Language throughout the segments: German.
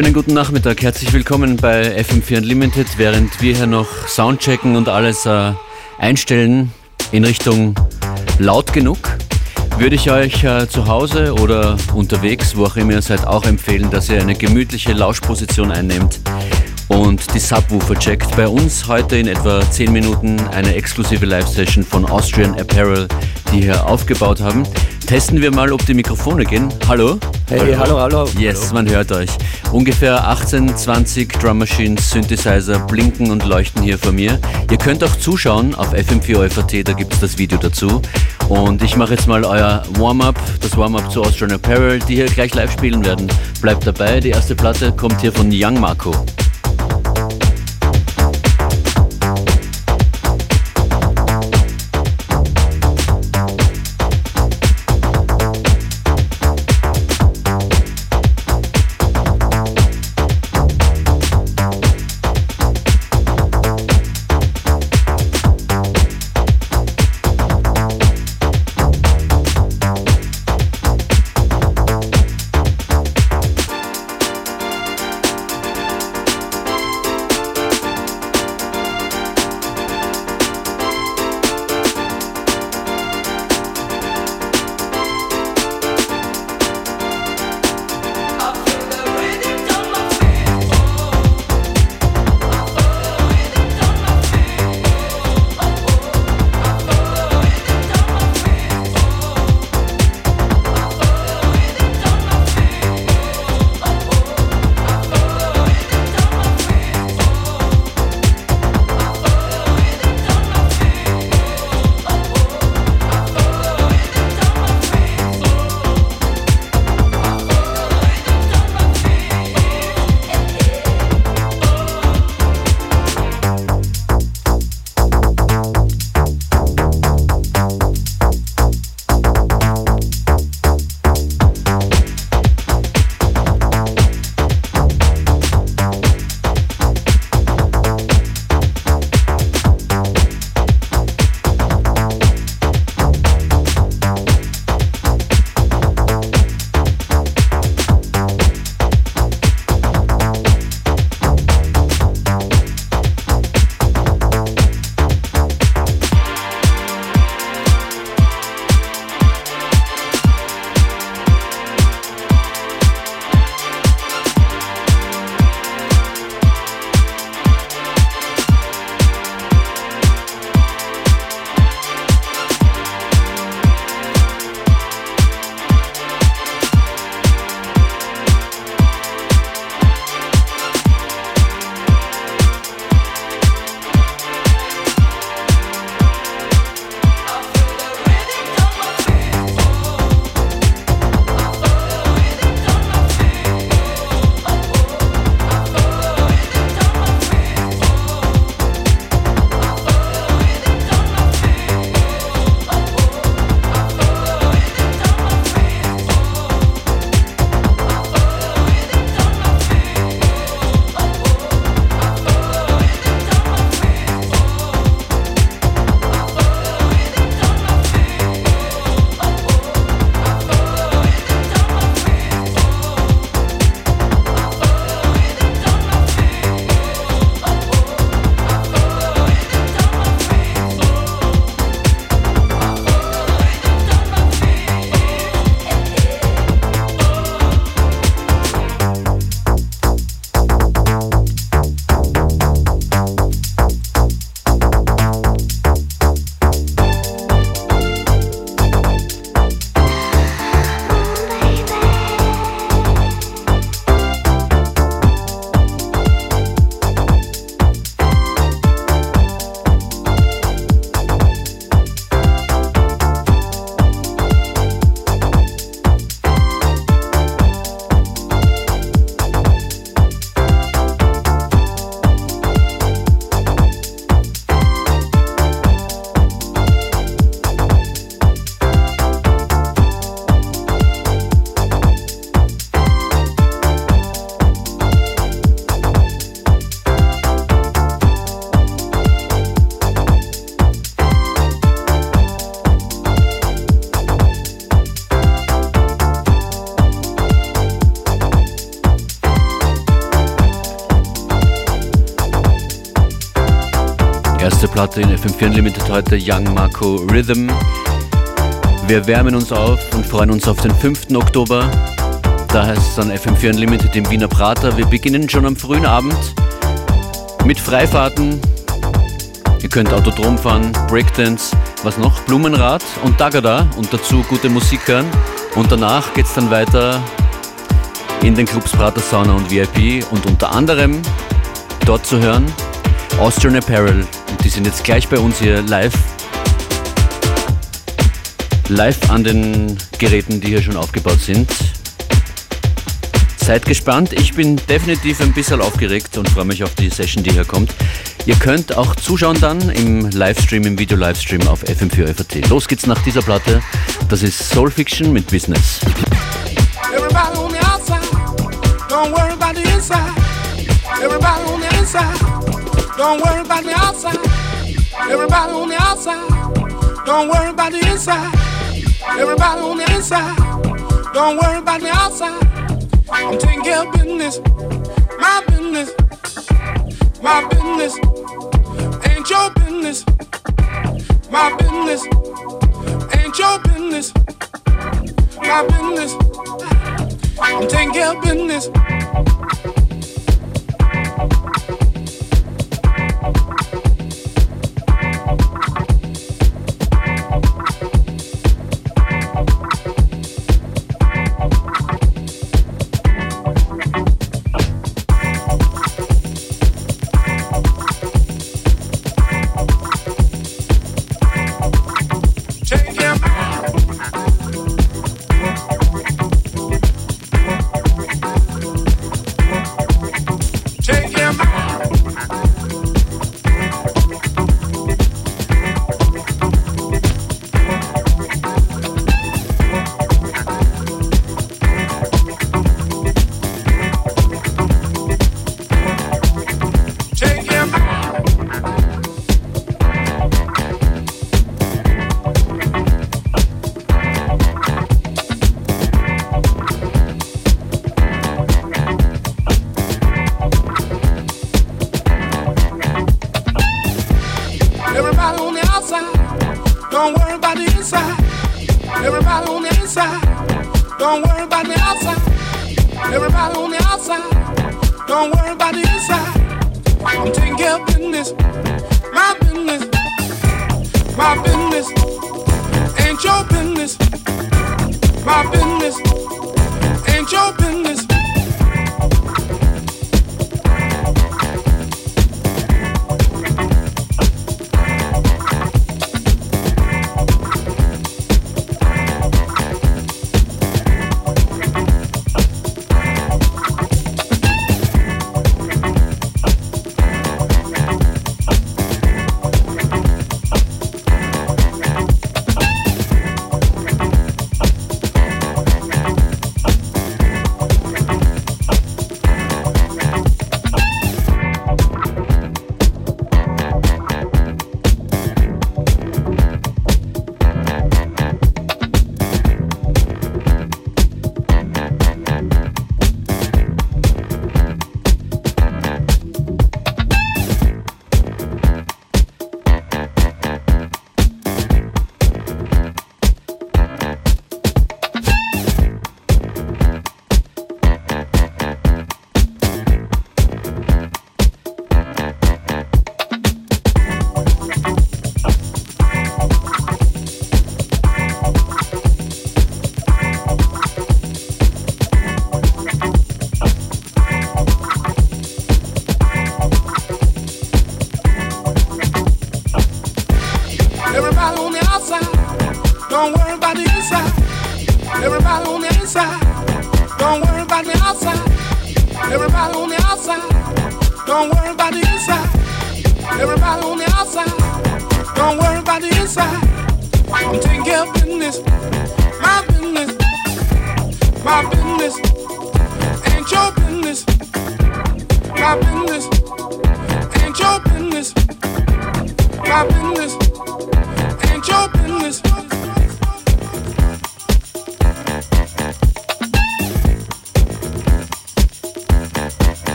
Schönen guten Nachmittag, herzlich willkommen bei FM4 Unlimited, während wir hier noch Soundchecken und alles äh, einstellen in Richtung laut genug. Würde ich euch äh, zu Hause oder unterwegs, wo auch immer ihr seid, auch empfehlen, dass ihr eine gemütliche Lauschposition einnehmt und die Subwoofer checkt. Bei uns heute in etwa 10 Minuten eine exklusive Live-Session von Austrian Apparel, die hier aufgebaut haben. Testen wir mal, ob die Mikrofone gehen. Hallo? Hey, hallo, hallo. hallo. Yes, man hört euch. Ungefähr 18, 20 Drum Machines, Synthesizer blinken und leuchten hier vor mir. Ihr könnt auch zuschauen auf FM4 da gibt es das Video dazu. Und ich mache jetzt mal euer Warm-up, das Warm-up zu Austrian Apparel, die hier gleich live spielen werden. Bleibt dabei, die erste Platte kommt hier von Young Marco. Platte in FM4 Unlimited heute, Young Marco Rhythm. Wir wärmen uns auf und freuen uns auf den 5. Oktober. Da heißt es dann FM4 Unlimited im Wiener Prater. Wir beginnen schon am frühen Abend mit Freifahrten. Ihr könnt Autodrom fahren, Breakdance, was noch? Blumenrad und Dagada und dazu gute Musik hören. Und danach geht es dann weiter in den Clubs Prater Sauna und VIP und unter anderem dort zu hören Austrian Apparel. Die sind jetzt gleich bei uns hier live. Live an den Geräten, die hier schon aufgebaut sind. Seid gespannt, ich bin definitiv ein bisschen aufgeregt und freue mich auf die Session, die hier kommt. Ihr könnt auch zuschauen dann im Livestream, im Video-Livestream auf FM4 FAT. Los geht's nach dieser Platte. Das ist Soul Fiction mit Business. Everybody on the outside, don't worry about the inside. Everybody on the inside. Don't worry about the outside. Everybody on the outside. Don't worry about the inside. Everybody on the inside. Don't worry about the outside. I'm taking care of business. My business. My business. Ain't your business. My business. Ain't your business. My business. I'm taking care of business.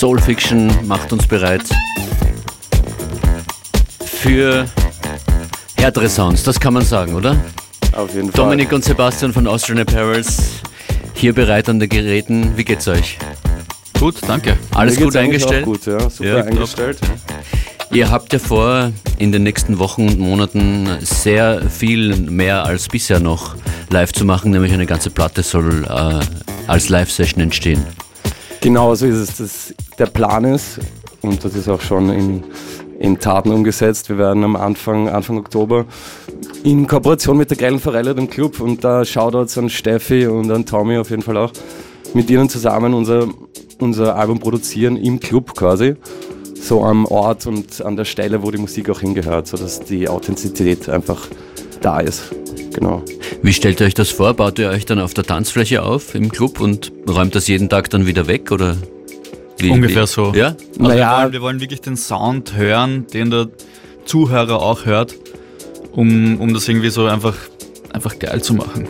Soul Fiction macht uns bereit für härtere Sounds, das kann man sagen, oder? Auf jeden Fall. Dominik und Sebastian von Austrian Apparels hier bereit an den Geräten. Wie geht's euch? Gut, danke. Alles gut eingestellt? Gut, ja, super ja, eingestellt. Ihr habt ja vor, in den nächsten Wochen und Monaten sehr viel mehr als bisher noch live zu machen, nämlich eine ganze Platte soll äh, als Live-Session entstehen. Genau so ist es. Das, der Plan ist, und das ist auch schon in, in Taten umgesetzt, wir werden am Anfang, Anfang Oktober in Kooperation mit der Grellen Forelle, dem Club, und da Shoutouts an Steffi und an Tommy auf jeden Fall auch, mit ihnen zusammen unser, unser Album produzieren im Club quasi. So am Ort und an der Stelle, wo die Musik auch hingehört, sodass die Authentizität einfach da ist. Genau. Wie stellt ihr euch das vor? Baut ihr euch dann auf der Tanzfläche auf im Club und räumt das jeden Tag dann wieder weg? Oder wie, Ungefähr wie? so. Ja? Also naja. wir, wollen, wir wollen wirklich den Sound hören, den der Zuhörer auch hört, um, um das irgendwie so einfach, einfach geil zu machen.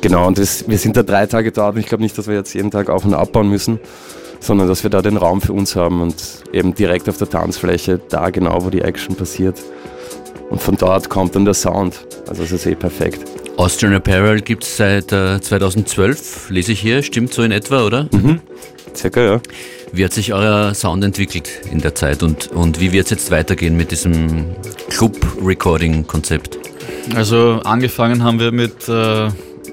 Genau, und das, wir sind da drei Tage dort und ich glaube nicht, dass wir jetzt jeden Tag auf und abbauen müssen, sondern dass wir da den Raum für uns haben und eben direkt auf der Tanzfläche, da genau, wo die Action passiert. Und von dort kommt dann der Sound. Also es ist eh perfekt. Austrian Apparel gibt es seit äh, 2012, lese ich hier. Stimmt so in etwa, oder? Mhm. Circa, ja. Wie hat sich euer Sound entwickelt in der Zeit und, und wie wird es jetzt weitergehen mit diesem Club-Recording-Konzept? Also angefangen haben wir mit äh,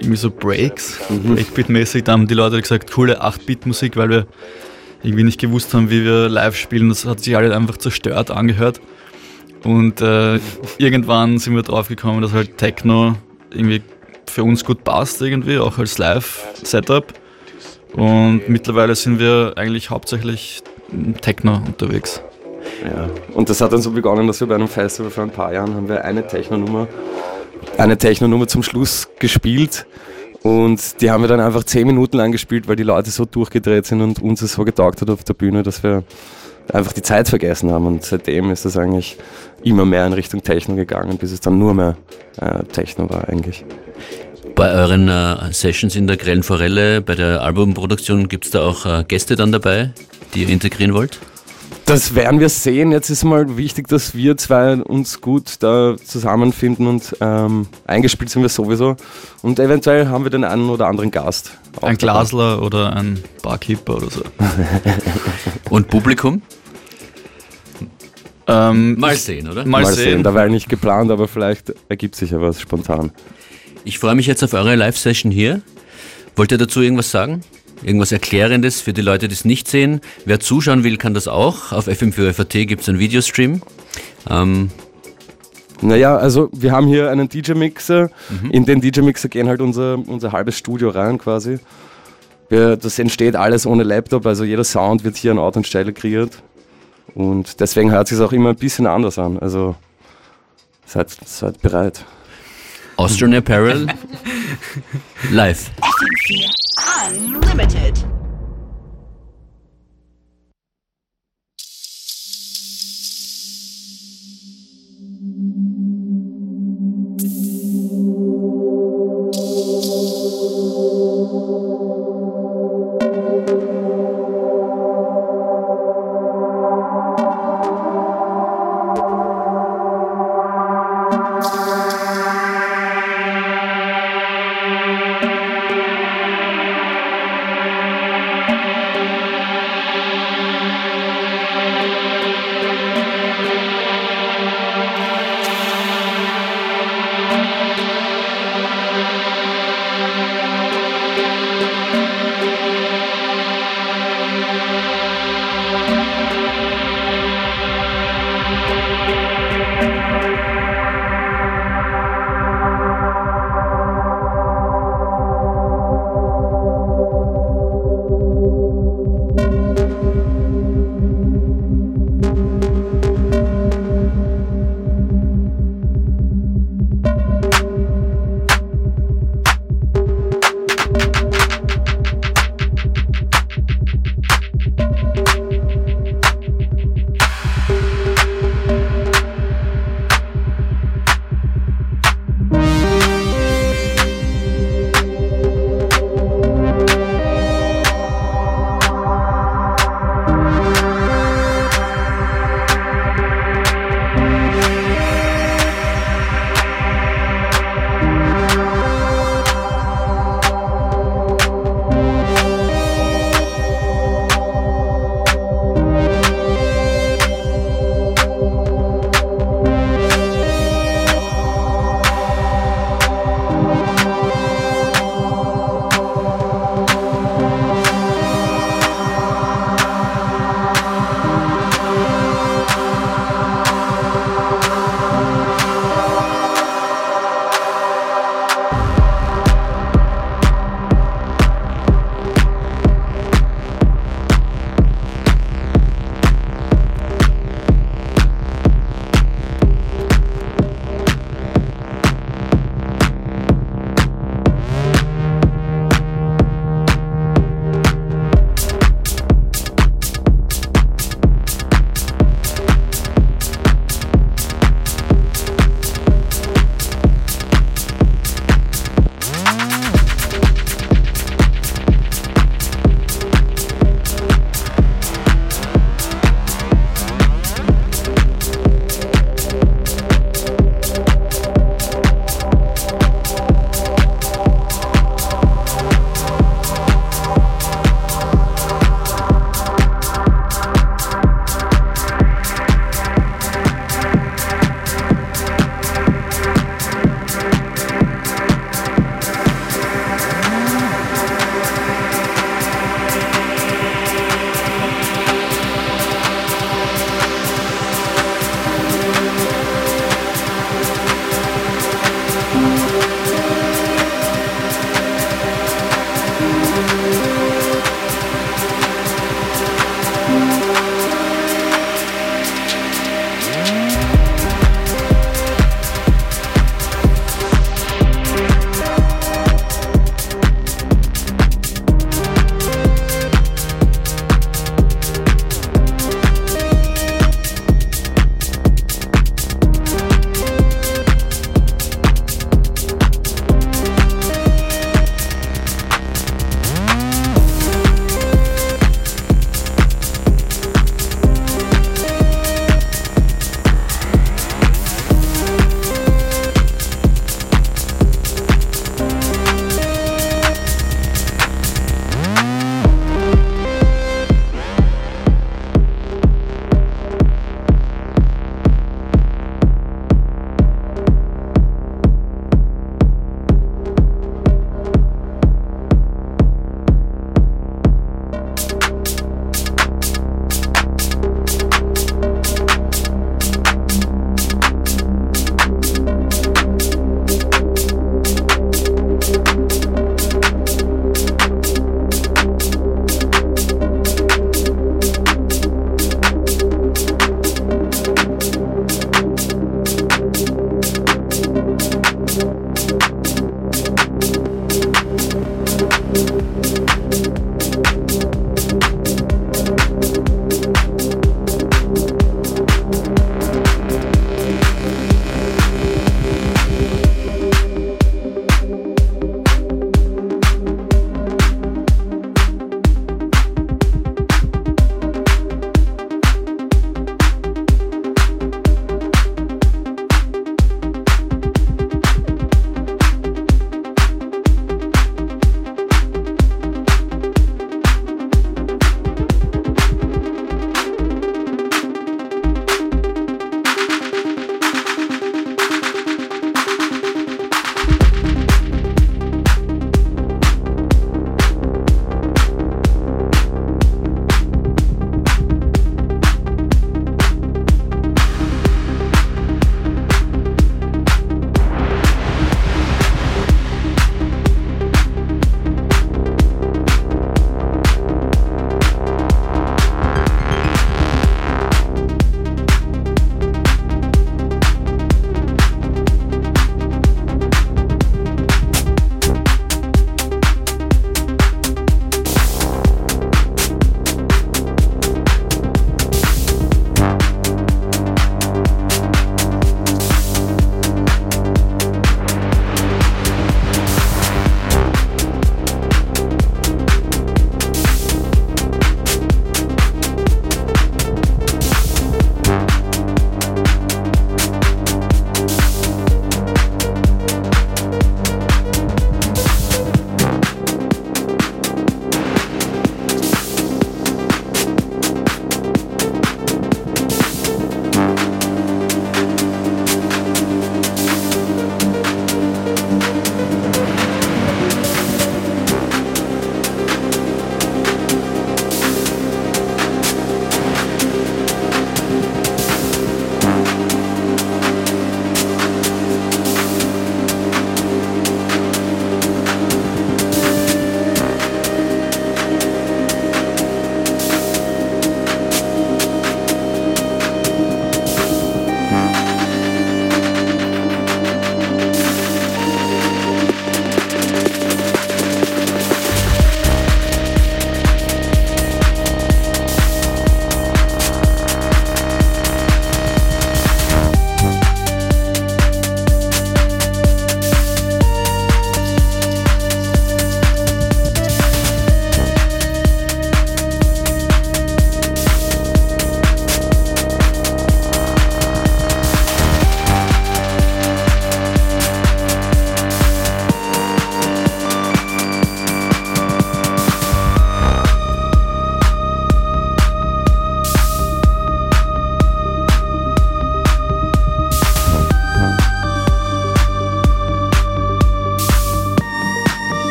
irgendwie so Breaks, mhm. Breakbeat-mäßig. Da haben die Leute gesagt, coole 8-Bit-Musik, weil wir irgendwie nicht gewusst haben, wie wir live spielen. Das hat sich alle einfach zerstört angehört. Und äh, irgendwann sind wir drauf gekommen, dass halt Techno irgendwie für uns gut passt, irgendwie, auch als Live-Setup. Und mittlerweile sind wir eigentlich hauptsächlich Techno unterwegs. Ja, und das hat dann so begonnen, dass wir bei einem Festival vor ein paar Jahren haben wir eine Techno-Nummer, eine Techno-Nummer zum Schluss gespielt. Und die haben wir dann einfach zehn Minuten lang gespielt, weil die Leute so durchgedreht sind und uns es so getaugt hat auf der Bühne, dass wir einfach die Zeit vergessen haben. Und seitdem ist es eigentlich immer mehr in Richtung Techno gegangen, bis es dann nur mehr äh, Techno war eigentlich. Bei euren äh, Sessions in der Grellen Forelle, bei der Albumproduktion, gibt es da auch äh, Gäste dann dabei, die ihr integrieren wollt? Das werden wir sehen. Jetzt ist mal wichtig, dass wir zwei uns gut da zusammenfinden und ähm, eingespielt sind wir sowieso. Und eventuell haben wir den einen oder anderen Gast. Ein Glasler oder ein Barkeeper oder so. und Publikum? Ähm, mal sehen, oder? Mal, mal sehen. sehen. Da war nicht geplant, aber vielleicht ergibt sich ja was spontan. Ich freue mich jetzt auf eure Live-Session hier. Wollt ihr dazu irgendwas sagen? Irgendwas Erklärendes für die Leute, die es nicht sehen? Wer zuschauen will, kann das auch. Auf FM4FAT gibt es einen Videostream. Ähm, naja, also wir haben hier einen DJ-Mixer. Mhm. In den DJ-Mixer gehen halt unser, unser halbes Studio rein quasi. Wir, das entsteht alles ohne Laptop, also jeder Sound wird hier an Ort und Stelle kreiert. Und deswegen hört es sich auch immer ein bisschen anders an. Also seid, seid bereit. Austrian Apparel live. Unlimited.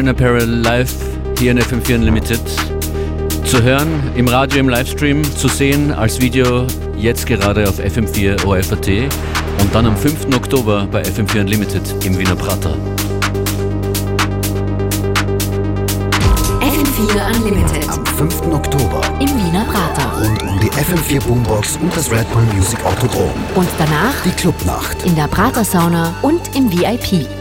Austrian Apparel live hier in FM4 Unlimited. Zu hören im Radio, im Livestream, zu sehen als Video jetzt gerade auf FM4 OFAT und dann am 5. Oktober bei FM4 Unlimited im Wiener Prater. FM4 Unlimited. Am 5. Oktober. Im Wiener Prater. Rund um die FM4 Boombox und das Red Bull Music Autodrom. Und danach die Clubnacht. In der Prater Sauna und im VIP.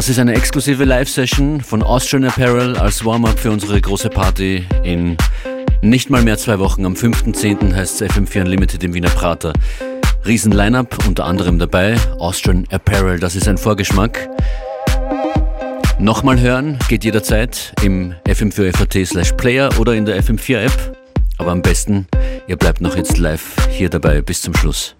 Das ist eine exklusive Live-Session von Austrian Apparel als Warm-up für unsere große Party in nicht mal mehr zwei Wochen. Am 5.10. heißt es FM4 Unlimited im Wiener Prater. Riesen Line-Up, unter anderem dabei Austrian Apparel, das ist ein Vorgeschmack. Nochmal hören geht jederzeit im FM4 FAT slash Player oder in der FM4 App. Aber am besten, ihr bleibt noch jetzt live hier dabei bis zum Schluss.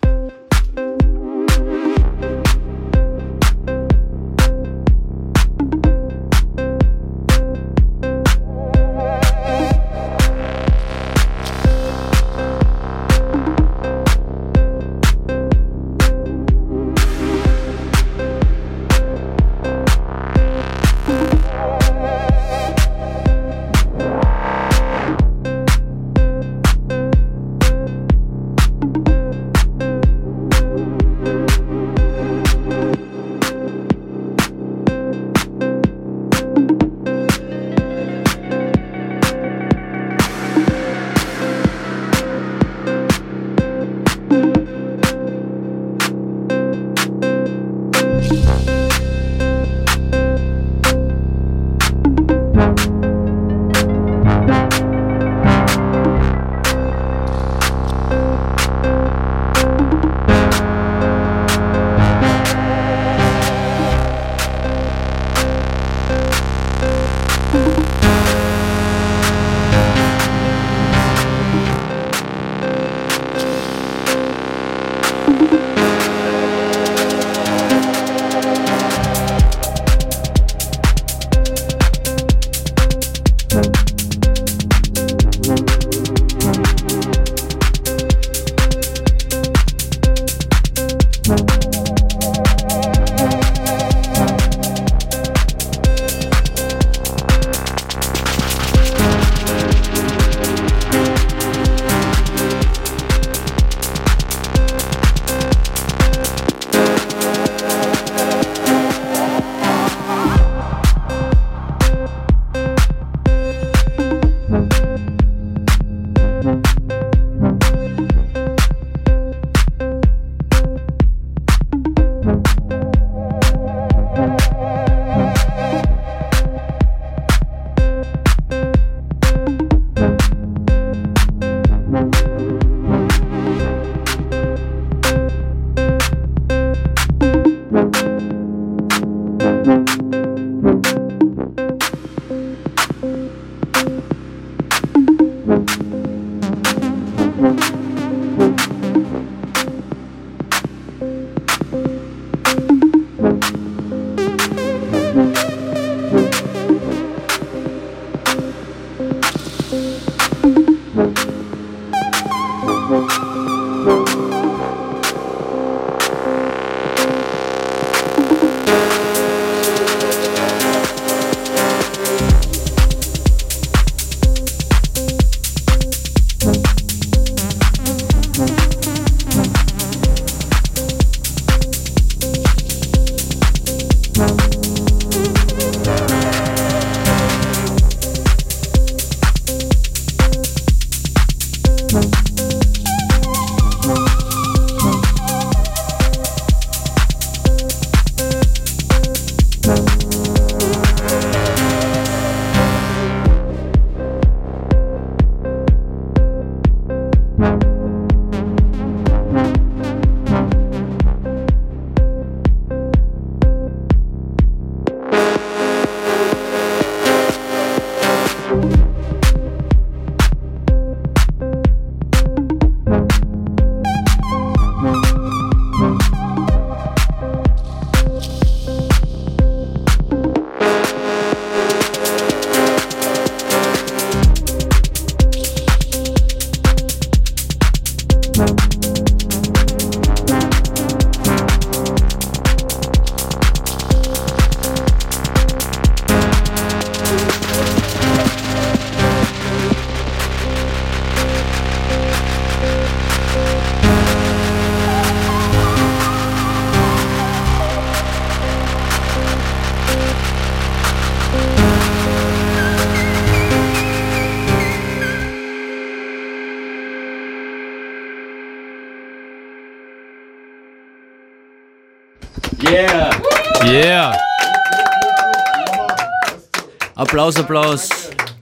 Applaus, Applaus.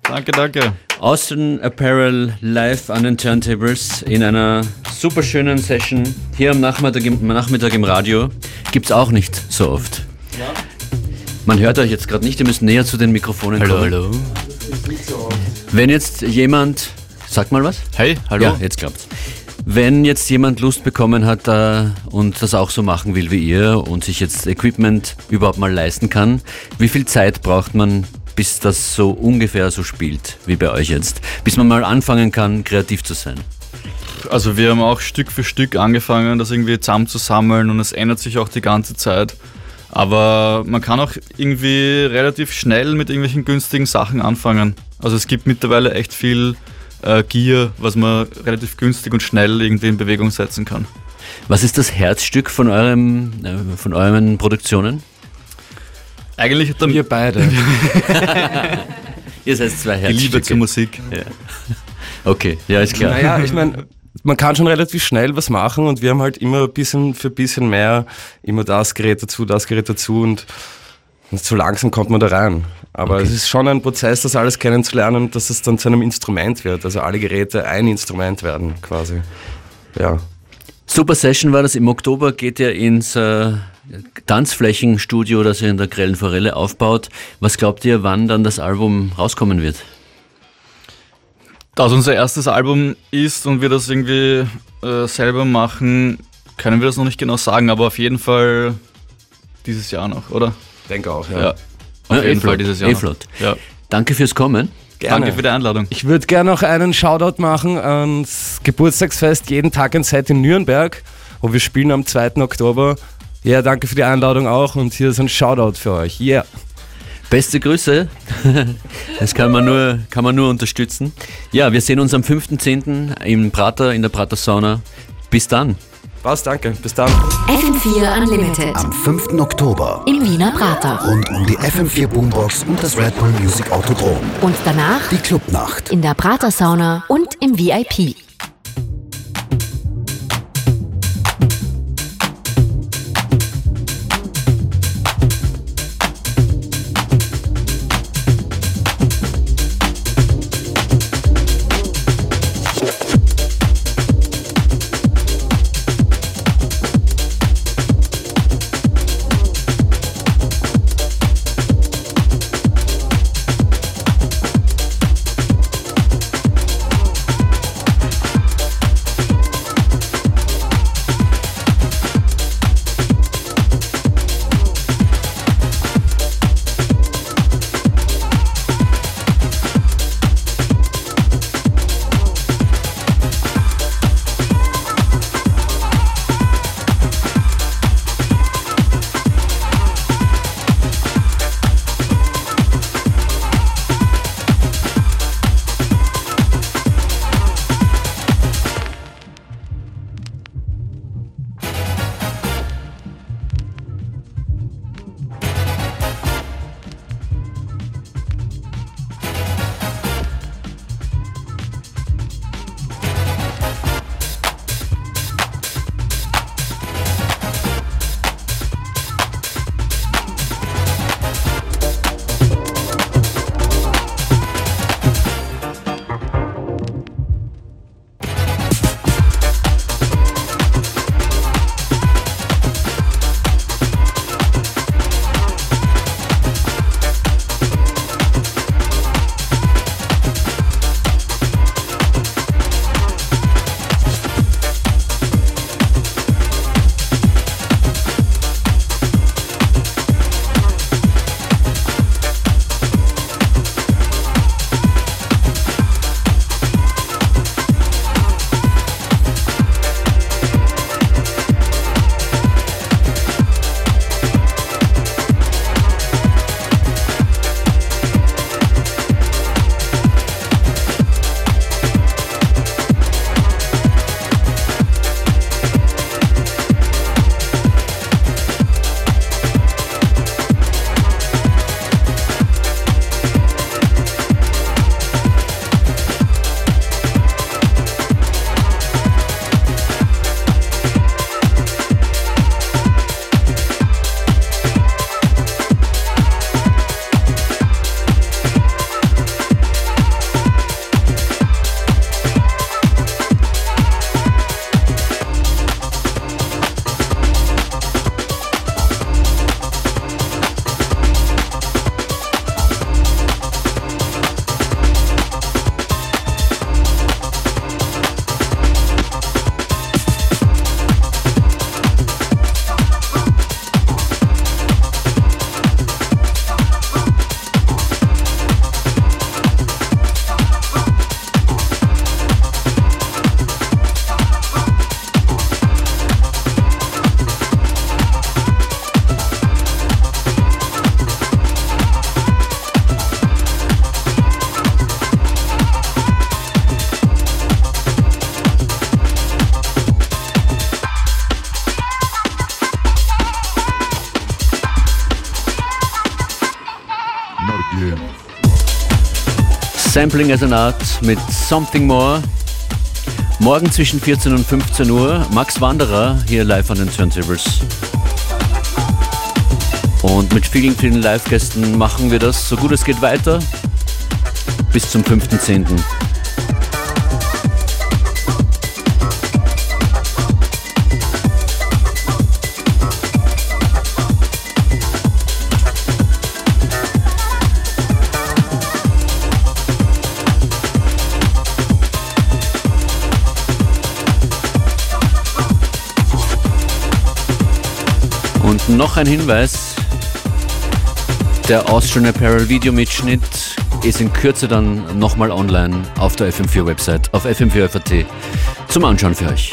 Danke, danke. Austin Apparel live an den Turntables in einer super schönen Session hier am Nachmittag im, Nachmittag im Radio. Gibt's auch nicht so oft. Man hört euch jetzt gerade nicht, ihr müsst näher zu den Mikrofonen Hallo, kommen. hallo. Wenn jetzt jemand, sag mal was? Hey, hallo. Ja, jetzt klappt's. Wenn jetzt jemand Lust bekommen hat äh, und das auch so machen will wie ihr und sich jetzt Equipment überhaupt mal leisten kann, wie viel Zeit braucht man, bis das so ungefähr so spielt wie bei euch jetzt? Bis man mal anfangen kann, kreativ zu sein? Also wir haben auch Stück für Stück angefangen, das irgendwie zusammenzusammeln und es ändert sich auch die ganze Zeit. Aber man kann auch irgendwie relativ schnell mit irgendwelchen günstigen Sachen anfangen. Also es gibt mittlerweile echt viel äh, Gear, was man relativ günstig und schnell irgendwie in Bewegung setzen kann. Was ist das Herzstück von, eurem, äh, von euren Produktionen? Eigentlich hat dann Wir beide. Ihr seid zwei die Herzstücke. Liebe zur Musik. Okay, ja, ist klar. Naja, ich meine, man kann schon relativ schnell was machen und wir haben halt immer ein bisschen für ein bisschen mehr, immer das Gerät dazu, das Gerät dazu und, und so langsam kommt man da rein. Aber Okay. es ist schon ein Prozess, das alles kennenzulernen und dass es dann zu einem Instrument wird. Also alle Geräte ein Instrument werden quasi. Ja. Super Session war das. Im Oktober geht ihr ins äh, Tanzflächenstudio, das ihr in der Grellen Forelle aufbaut. Was glaubt ihr, wann dann das Album rauskommen wird? Da es unser erstes Album ist und wir das irgendwie äh, selber machen, können wir das noch nicht genau sagen, aber auf jeden Fall dieses Jahr noch, oder? Denke auch, Ja. ja. Auf Ja, jeden eh Fall dieses Jahr. eh noch. Ja. Danke fürs Kommen. Gerne. Danke für die Einladung. Ich würde gerne noch einen Shoutout machen ans Geburtstagsfest Jeden Tag ein Set in Nürnberg, wo wir spielen am 2. Oktober. Ja, danke für die Einladung auch und hier ist ein Shoutout für euch. Yeah. Beste Grüße. Das kann man nur, kann man nur unterstützen. Ja, wir sehen uns am 5.10. im Prater, in der Prater Sauna. Bis dann. Passt, danke. Bis dann. FM4 Unlimited Am 5. Oktober im Wiener Prater. rund um die FM4 Boombox und das Red Bull Music Autodrom. Und danach Die Clubnacht. in der Prater Sauna und im VIP. Sampling as an Art mit Something More. Morgen zwischen 14 und 15 Uhr Max Wanderer hier live an den Turntables. Und mit vielen, vielen Live-Gästen machen wir das so gut es geht weiter bis zum 5.10. noch ein Hinweis. Der Austrian Apparel Videomitschnitt ist in Kürze dann nochmal online auf der FM4 Website, auf fm4.at zum Anschauen für euch.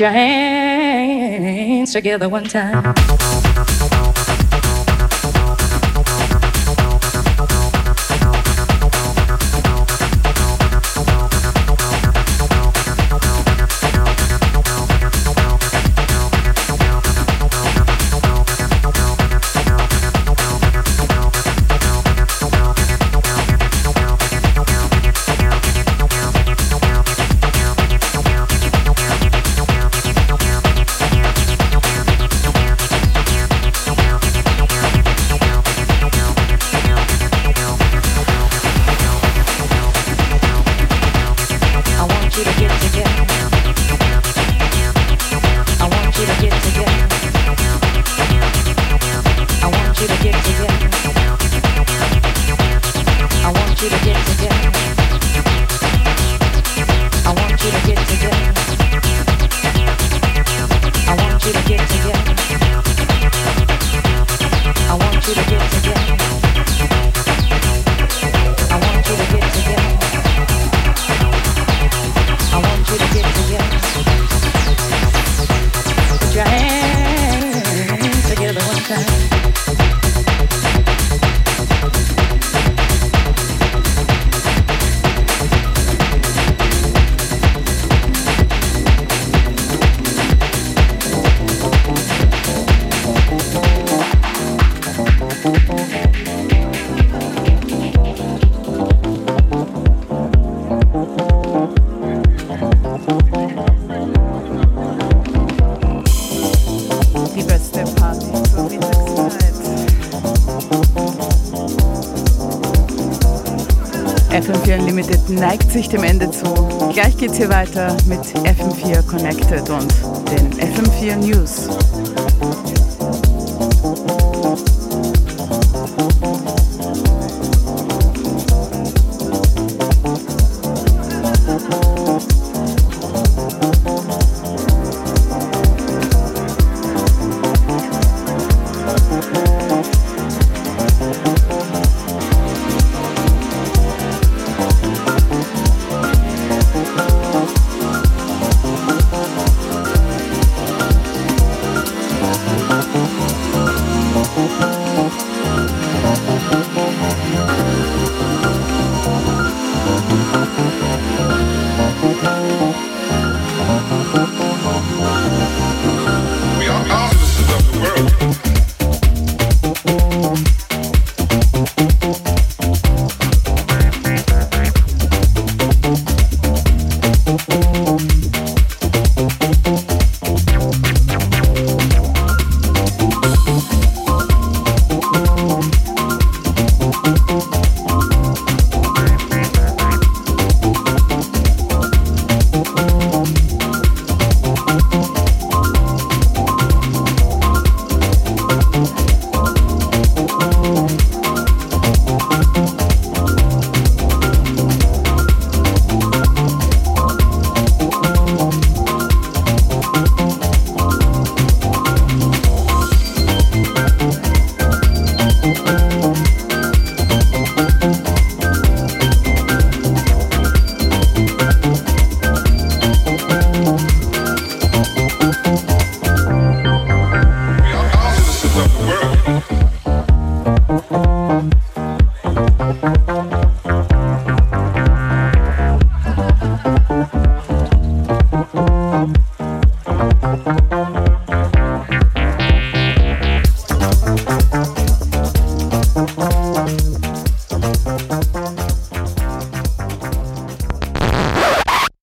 Your hands together one time. Neigt sich dem Ende zu. Gleich geht's hier weiter mit FM4 Connected und den FM4 News.